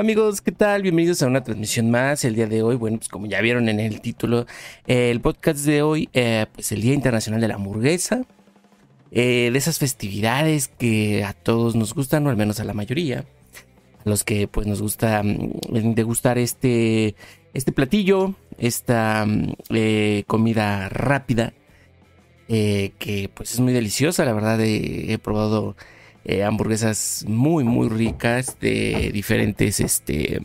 Hola amigos, ¿qué tal? Bienvenidos a una transmisión más. El día de hoy, bueno, pues como ya vieron en el título, eh, el podcast de hoy, eh, pues el Día Internacional de la Hamburguesa. Eh, de esas festividades que a todos nos gustan, o al menos a la mayoría. A los que pues nos gusta mm, degustar este, este platillo, esta mm, comida rápida, que pues es muy deliciosa, la verdad he probado eh, hamburguesas muy muy ricas de diferentes este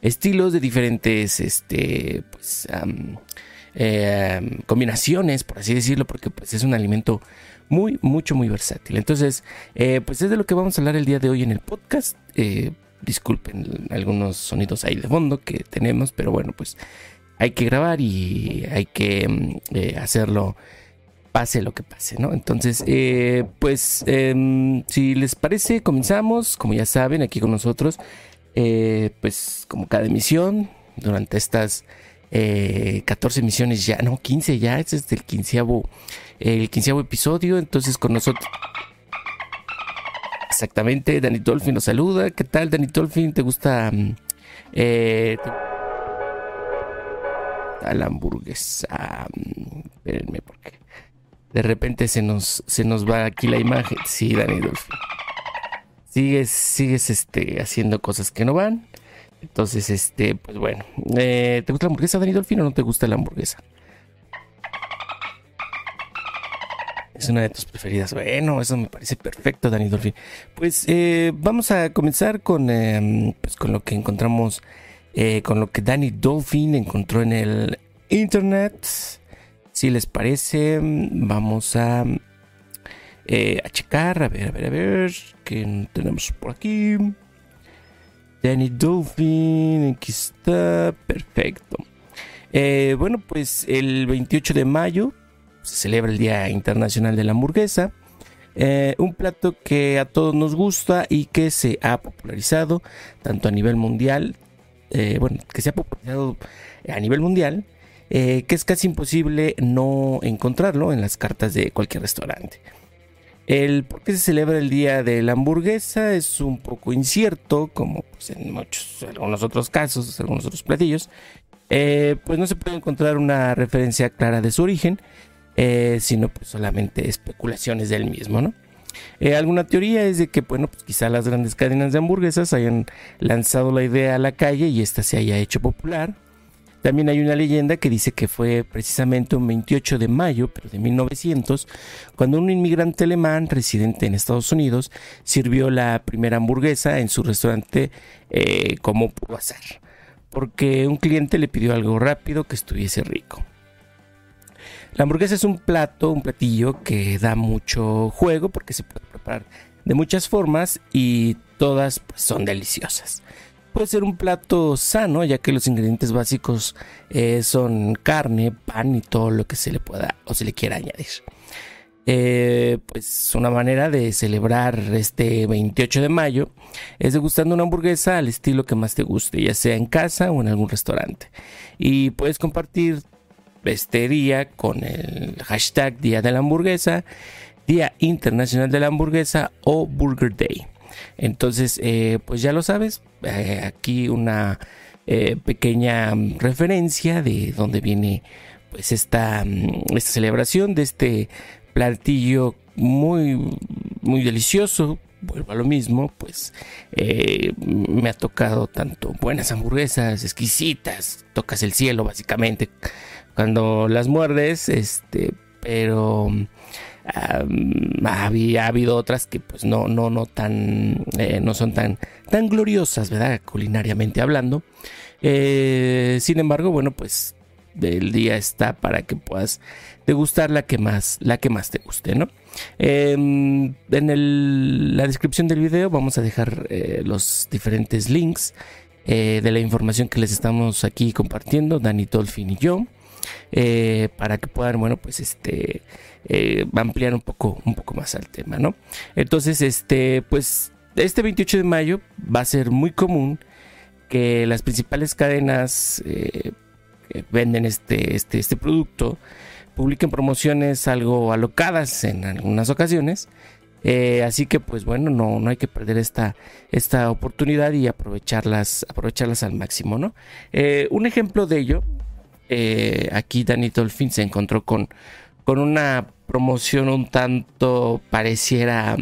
estilos de diferentes este pues eh, combinaciones por así decirlo porque pues es un alimento muy mucho muy versátil. Entonces eh, pues es de lo que vamos a hablar el día de hoy en el podcast. Disculpen algunos sonidos ahí de fondo que tenemos pero bueno pues hay que grabar y hay que mm, hacerlo pase lo que pase, ¿no? Entonces, eh, pues, em, si les parece, comenzamos, como ya saben, aquí con nosotros, eh, pues, como cada emisión, durante estas 14 eh, emisiones ya, no, 15 ya, este es el quinceavo, el quinceavo episodio, entonces con nosotros... Exactamente, Dani Dolphin nos saluda. ¿Qué tal, Dani Dolphin? ¿Te gusta mm, a la hamburguesa? Mm, espérenme, porque de repente se nos, se nos va aquí la imagen. Sí, Dani Dolphin. Sigues, sigues este, haciendo cosas que no van. Entonces, este, pues bueno. Eh, ¿Te gusta la hamburguesa, Dani Dolphin, o no te gusta la hamburguesa? Es una de tus preferidas. Bueno, eso me parece perfecto, Dani Dolphin. Pues eh, vamos a comenzar con, em, pues, con lo que encontramos, eh, con lo que Danny Dolphin encontró en el internet. Si les parece, vamos a, eh, a checar, a ver, a ver, a ver, ¿qué tenemos por aquí? Danny Dolphin, aquí está, perfecto. Eh, bueno, pues el 28 de mayo se celebra el Día Internacional de la Hamburguesa. Eh, un plato que a todos nos gusta y que se ha popularizado tanto a nivel mundial, bueno, que se ha popularizado a nivel mundial eh, que es casi imposible no encontrarlo en las cartas de cualquier restaurante. El por qué se celebra el día de la hamburguesa es un poco incierto, como pues, en muchos, algunos otros casos, algunos otros platillos. Eh, pues no se puede encontrar una referencia clara de su origen, eh, sino pues solamente especulaciones del mismo, ¿no? alguna teoría es de que, bueno, pues quizá las grandes cadenas de hamburguesas hayan lanzado la idea a la calle y esta se haya hecho popular. También hay una leyenda que dice que fue precisamente un 28 de mayo, pero de 1900, cuando un inmigrante alemán residente en Estados Unidos sirvió la primera hamburguesa en su restaurante eh, como pudo hacer, porque un cliente le pidió algo rápido que estuviese rico. La hamburguesa es un plato, un platillo que da mucho juego porque se puede preparar de muchas formas y todas pues, son deliciosas puede ser un plato sano, ya que los ingredientes básicos eh, son carne, pan y todo lo que se le pueda o se le quiera añadir. Eh, pues una manera de celebrar este 28 de mayo es degustando una hamburguesa al estilo que más te guste, ya sea en casa o en algún restaurante. Y puedes compartir este día con el hashtag Día de la Hamburguesa, Día Internacional de la Hamburguesa o Burger Day. Entonces, eh, pues ya lo sabes, eh, aquí una eh, pequeña referencia de dónde viene pues esta, mm, esta celebración de este platillo muy, muy delicioso. Vuelvo a lo mismo, pues me ha tocado tanto buenas hamburguesas, exquisitas, tocas el cielo básicamente cuando las muerdes, este, pero había, ha habido otras que pues no, no, no tan, eh, no son tan, tan gloriosas, ¿verdad? Culinariamente hablando. Eh, sin embargo, bueno, pues el día está para que puedas degustar la que más, la que más te guste, ¿no? Em, en la descripción del video vamos a dejar eh, los diferentes links de la información que les estamos aquí compartiendo, Dani Tolfin y yo. Eh, para que puedan, bueno, pues este, eh, ampliar un poco, un poco más al tema, ¿no? Entonces, este, pues este 28 de mayo va a ser muy común que las principales cadenas eh, que venden este, este, este producto publiquen promociones algo alocadas en algunas ocasiones Eh, así que pues bueno, no, no hay que perder esta, esta oportunidad y aprovecharlas, aprovecharlas al máximo, ¿no? Eh, un ejemplo de ello, eh, aquí Danny Dolphin se encontró con, con una promoción un tanto pareciera,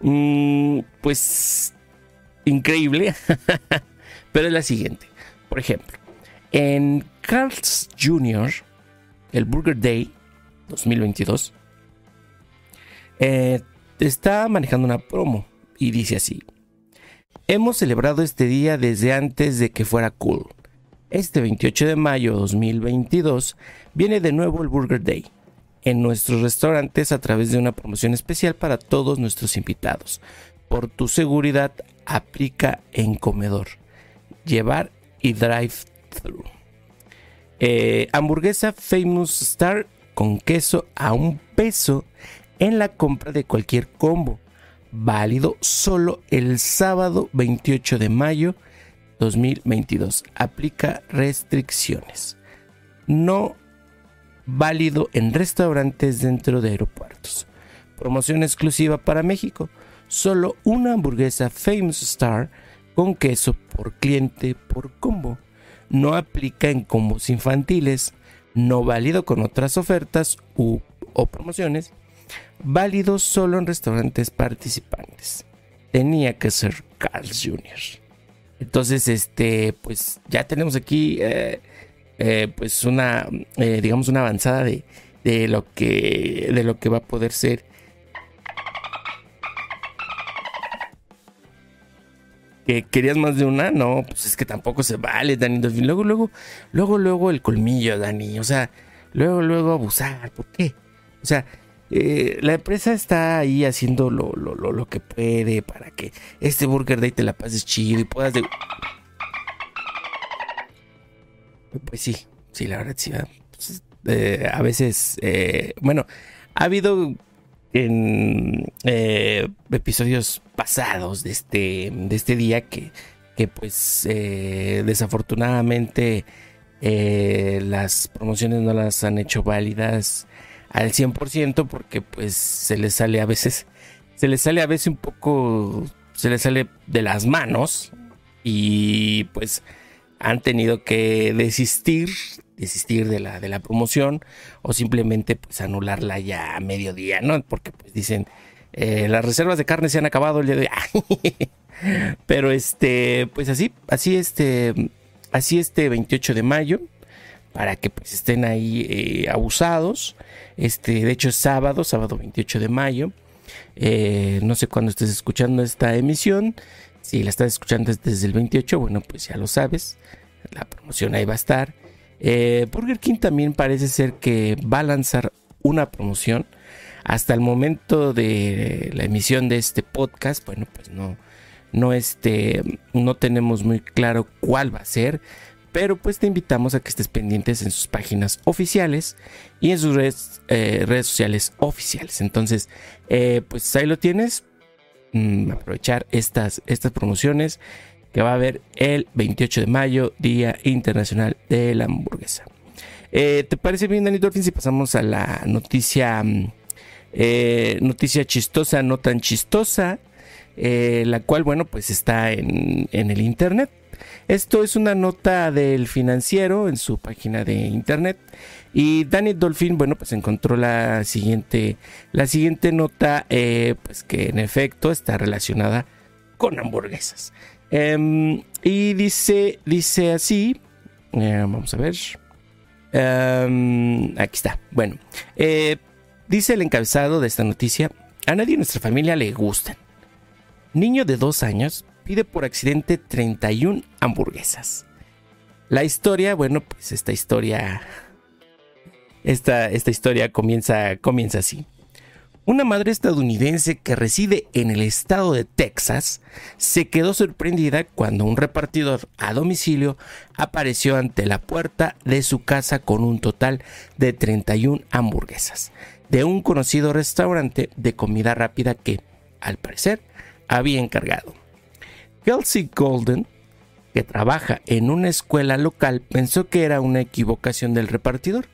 mm, pues, increíble, pero es la siguiente. Por ejemplo, en Carl's Jr., el Burger Day 2022, eh, está manejando una promo y dice así. Hemos celebrado este día desde antes de que fuera cool. Este 28 de mayo 2022 viene de nuevo el Burger Day en nuestros restaurantes a través de una promoción especial para todos nuestros invitados. Por tu seguridad, aplica en comedor, llevar y drive-thru. Eh, hamburguesa Famous Star con queso a un peso en la compra de cualquier combo. Válido solo el sábado 28 de mayo 2022. Aplica restricciones. No válido en restaurantes dentro de aeropuertos. Promoción exclusiva para México. Solo una hamburguesa Famous Star con queso por cliente por combo. No aplica en combos infantiles. No válido con otras ofertas u, o promociones válido solo en restaurantes participantes. Tenía que ser Carl's Jr. Entonces, este, pues ya tenemos aquí, eh, eh, pues una, eh, digamos, una avanzada de, de, lo que, de lo que va a poder ser. ¿Que querías más de una? No, pues es que tampoco se vale, Dani. Luego, luego, luego, luego el colmillo, Dani. O sea, luego, luego abusar. ¿Por qué? O sea, eh, la empresa está ahí haciendo lo, lo, que puede para que este Burger Day te la pases chido y puedas... De... Pues sí, sí, la verdad sí. Pues, eh, a veces, eh, bueno, ha habido en episodios pasados de este, de este día que, que pues desafortunadamente las promociones no las han hecho válidas al 100% porque pues se les sale a veces, se les sale a veces un poco, se les sale de las manos y pues han tenido que desistir, desistir de la, de la promoción o simplemente pues anularla ya a mediodía, ¿no? Porque pues dicen, eh, las reservas de carne se han acabado el día de hoy. Pero este, pues así, así este, así este 28 de mayo, para que pues estén ahí eh, abusados. Este, de hecho es sábado, sábado 28 de mayo. Eh, no sé cuándo estés escuchando esta emisión. Si la estás escuchando desde el 28, bueno, pues ya lo sabes. La promoción ahí va a estar. Eh, Burger King también parece ser que va a lanzar una promoción. Hasta el momento de la emisión de este podcast, bueno, pues no, no, este, no tenemos muy claro cuál va a ser pero pues te invitamos a que estés pendientes en sus páginas oficiales y en sus redes, eh, redes sociales oficiales. Entonces, eh, pues ahí lo tienes. Mm, aprovechar estas, estas promociones que va a haber el 28 de mayo, Día Internacional de la Hamburguesa. Eh, ¿Te parece bien, Dani Dolphin, si pasamos a la noticia, mm, noticia chistosa, no tan chistosa? la cual, bueno, pues está en, en el internet. Esto es una nota del financiero en su página de internet. Y Danny Dolphin, bueno, pues encontró la siguiente, la siguiente nota, eh, pues que en efecto está relacionada con hamburguesas. Em, y dice, dice así, eh, vamos a ver. Em, aquí está. Bueno, eh, dice el encabezado de esta noticia, a nadie en nuestra familia le gustan. Niño de dos años pide por accidente 31 hamburguesas. La historia, bueno, pues esta historia. Esta, esta historia comienza, comienza así. Una madre estadounidense que reside en el estado de Texas se quedó sorprendida cuando un repartidor a domicilio apareció ante la puerta de su casa con un total de 31 hamburguesas de un conocido restaurante de comida rápida que, al parecer, había encargado. Kelsey Golden, que trabaja en una escuela local, pensó que era una equivocación del repartidor,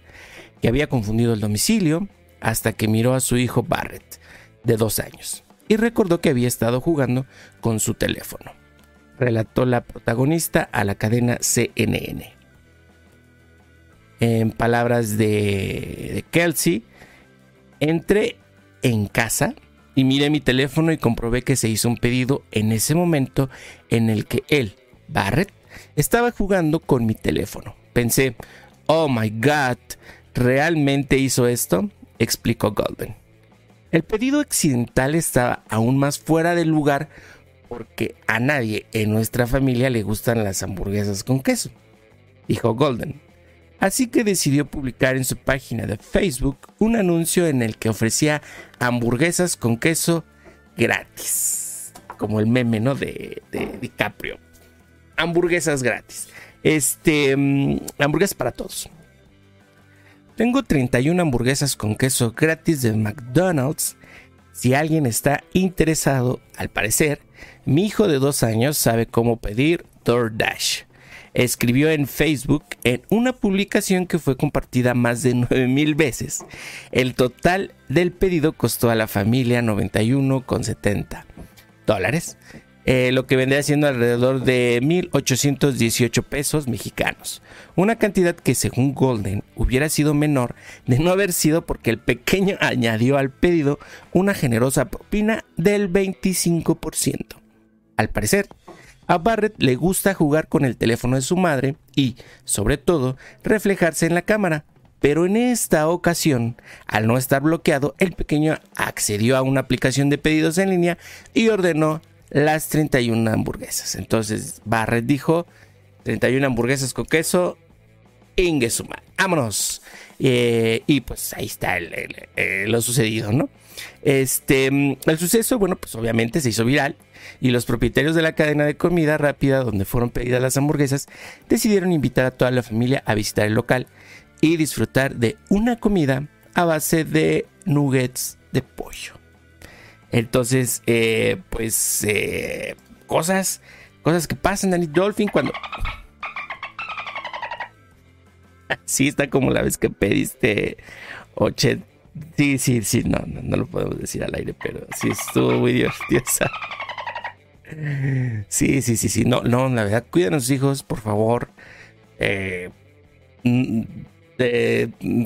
que había confundido el domicilio hasta que miró a su hijo Barrett, de dos años, y recordó que había estado jugando con su teléfono. Relató la protagonista a la cadena CNN. En palabras de, Kelsey, entré en casa y miré mi teléfono y comprobé que se hizo un pedido en ese momento en el que él, Barrett, estaba jugando con mi teléfono. Pensé, oh my god, ¿realmente hizo esto? explicó Golden. El pedido accidental estaba aún más fuera del lugar porque a nadie en nuestra familia le gustan las hamburguesas con queso, dijo Golden. Así que decidió publicar en su página de Facebook un anuncio en el que ofrecía hamburguesas con queso gratis. Como el meme, ¿no? De, de DiCaprio. Hamburguesas gratis. Este, mm, hamburguesas para todos. Tengo 31 hamburguesas con queso gratis de McDonald's. Si alguien está interesado, al parecer, mi hijo de dos años sabe cómo pedir DoorDash escribió en Facebook en una publicación que fue compartida más de 9000 veces. El total del pedido costó a la familia 91,70 dólares, eh, lo que vendría siendo alrededor de 1.818 pesos mexicanos. Una cantidad que según Golden hubiera sido menor de no haber sido porque el pequeño añadió al pedido una generosa propina del 25%. Al parecer, a Barrett le gusta jugar con el teléfono de su madre y, sobre todo, reflejarse en la cámara. Pero en esta ocasión, al no estar bloqueado, el pequeño accedió a una aplicación de pedidos en línea y ordenó las 31 hamburguesas. Entonces Barrett dijo, 31 hamburguesas con queso, Ingesuma, vámonos. Eh, y pues ahí está lo sucedido, ¿no? Este, el suceso, bueno, pues obviamente se hizo viral y los propietarios de la cadena de comida rápida donde fueron pedidas las hamburguesas decidieron invitar a toda la familia a visitar el local y disfrutar de una comida a base de nuggets de pollo. Entonces, eh, pues, eh, cosas, cosas que pasan, Danny Dolphin, cuando... Sí, está como la vez que pediste 80... Sí, sí, sí, no, no, no, lo podemos decir al aire, pero sí estuvo muy divertido. Sí, sí, sí, sí. No, no, la verdad, cuiden a sus hijos, por favor. Eh, mm,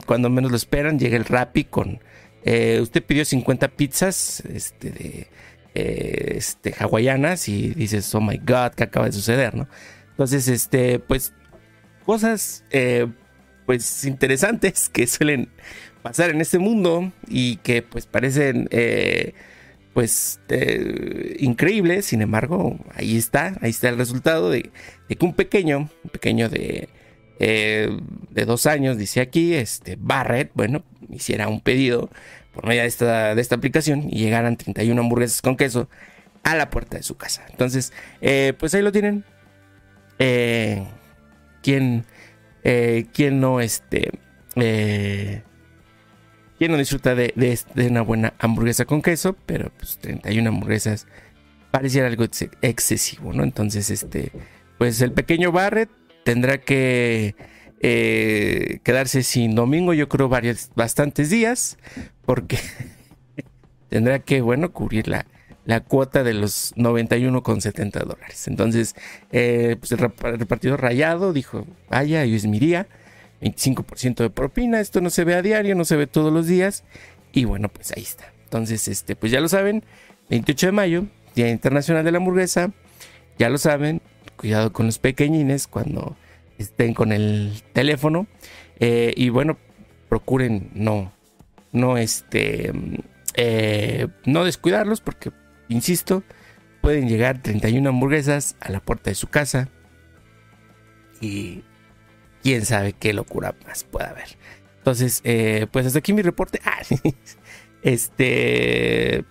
cuando menos lo esperan, llega el Rappi con. Eh, usted pidió 50 pizzas este, eh, este, hawaianas y dices, oh my god, ¿qué acaba de suceder? ¿no? Entonces, este, pues, cosas pues interesantes que suelen pasar en este mundo y que pues parecen pues eh, increíble, sin embargo, ahí está, ahí está el resultado de, que un pequeño, un pequeño de, eh, de dos años, dice aquí, este Barrett, bueno, hiciera un pedido por medio de esta, de esta aplicación y llegaran 31 hamburguesas con queso a la puerta de su casa. Entonces, eh, pues ahí lo tienen. ¿quién, ¿Quién no este ¿Quién no disfruta de, una buena hamburguesa con queso? Pero pues 31 hamburguesas pareciera algo excesivo, ¿no? Entonces, este, pues el pequeño Barrett tendrá que eh, quedarse sin domingo, yo creo, varios, bastantes días, porque tendrá que, bueno, cubrir la, la cuota de los 91,70 dólares. Entonces, eh, pues el repartidor rayado dijo, vaya, yo es mi día 25% de propina. Esto no se ve a diario, no se ve todos los días. Y bueno, pues ahí está. Entonces, este, pues ya lo saben, 28 de mayo, Día Internacional de la Hamburguesa. Ya lo saben, cuidado con los pequeñines cuando estén con el teléfono. Eh, y bueno, procuren no, no, este, eh, no descuidarlos porque, insisto, pueden llegar 31 hamburguesas a la puerta de su casa. Y quién sabe qué locura más pueda haber. Entonces, eh, pues hasta aquí mi reporte. Ah, este.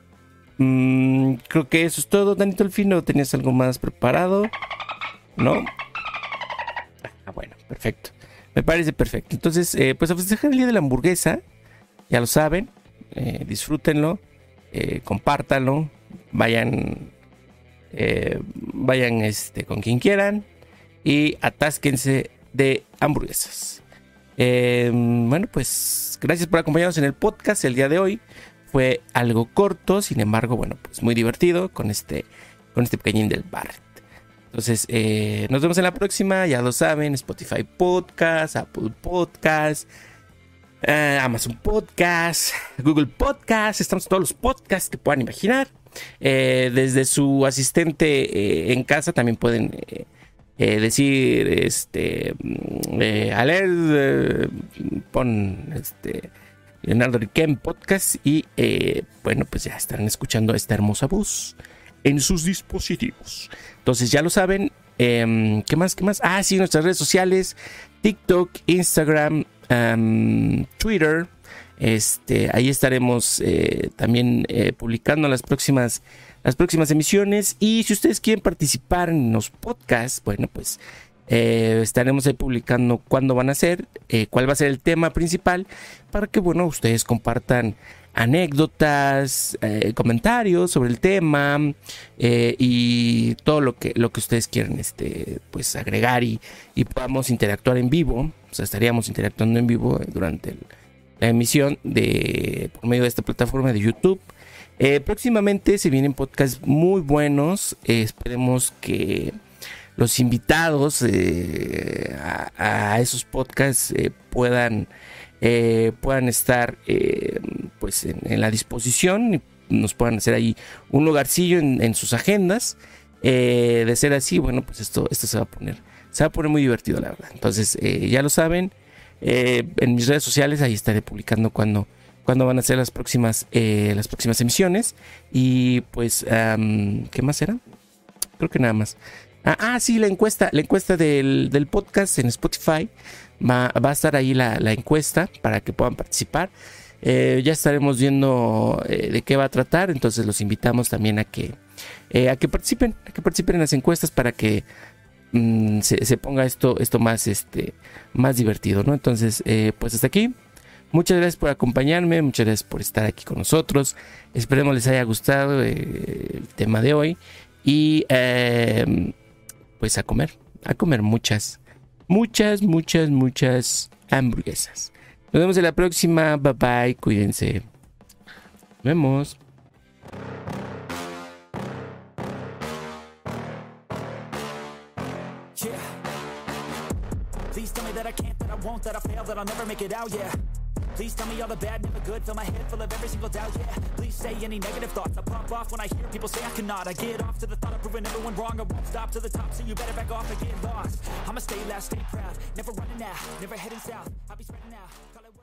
Mm, creo que eso es todo, Danito Alfino. ¿Tenías algo más preparado? ¿No? Ah, bueno, perfecto. Me parece perfecto. Entonces, eh, pues a festejar el día de la hamburguesa. Ya lo saben. Eh, disfrútenlo. compártanlo. Vayan. vayan este, con quien quieran. Y atásquense de hamburguesas. Em, bueno, pues gracias por acompañarnos en el podcast el día de hoy. Fue algo corto, sin embargo, bueno, pues muy divertido con este, con este pequeñín del Barret. Entonces, eh, nos vemos en la próxima, ya lo saben, Spotify Podcast, Apple Podcast, eh, Amazon Podcast, Google Podcast, estamos todos los podcasts que puedan imaginar. Eh, desde su asistente en casa también pueden decir, este, mm, alert, pon, este, Leonardo Riquem Podcast y bueno, pues ya estarán escuchando esta hermosa voz en sus dispositivos. Entonces ya lo saben. Em, ¿Qué más? ¿Qué más? Ah, sí, nuestras redes sociales. TikTok, Instagram, Twitter. Este, ahí estaremos eh, también eh, publicando las próximas, las próximas emisiones. Y si ustedes quieren participar en los podcasts, bueno, pues eh, estaremos ahí publicando cuándo van a ser, cuál va a ser el tema principal, para que, bueno, ustedes compartan anécdotas, eh, comentarios sobre el tema eh, y todo lo que, lo que ustedes quieran este, pues, agregar y, podamos interactuar en vivo. O sea, estaríamos interactuando en vivo durante la emisión de, por medio de esta plataforma de YouTube. Eh, próximamente se vienen podcasts muy buenos. esperemos que los invitados a, esos podcasts puedan eh, puedan estar eh, pues en, la disposición y nos puedan hacer ahí un lugarcillo en, sus agendas. Eh, de ser así, bueno, pues esto, esto se va a poner, se va a poner muy divertido, la verdad. Entonces, ya lo saben, en mis redes sociales ahí estaré publicando cuando, cuando van a ser las próximas, las próximas emisiones. Y pues, ¿qué más será? Creo que nada más. Ah, ah, sí, la encuesta, la encuesta del, del podcast en Spotify. Va, a estar ahí la, encuesta para que puedan participar. Eh, ya estaremos viendo eh, de qué va a tratar, entonces los invitamos también a que, eh, a que participen, a que participen en las encuestas para que mm, se, ponga esto, esto más, este, más divertido, ¿no? Entonces, pues hasta aquí. Muchas gracias por acompañarme, muchas gracias por estar aquí con nosotros. Esperemos les haya gustado el tema de hoy y pues a comer, a comer muchas muchas, muchas, muchas hamburguesas. Nos vemos en la próxima. Bye bye. Cuídense. Nos vemos. Won't, that I fail, that I'll never make it out, yeah. Please tell me all the bad, never good. Fill my head full of every single doubt, yeah. Please say any negative thoughts. I pop off when I hear people say I cannot. I get off to the thought of proving everyone wrong. I won't stop to the top, so you better back off and get lost. I'ma stay loud, stay proud. Never running out, never heading south. I'll be spreading out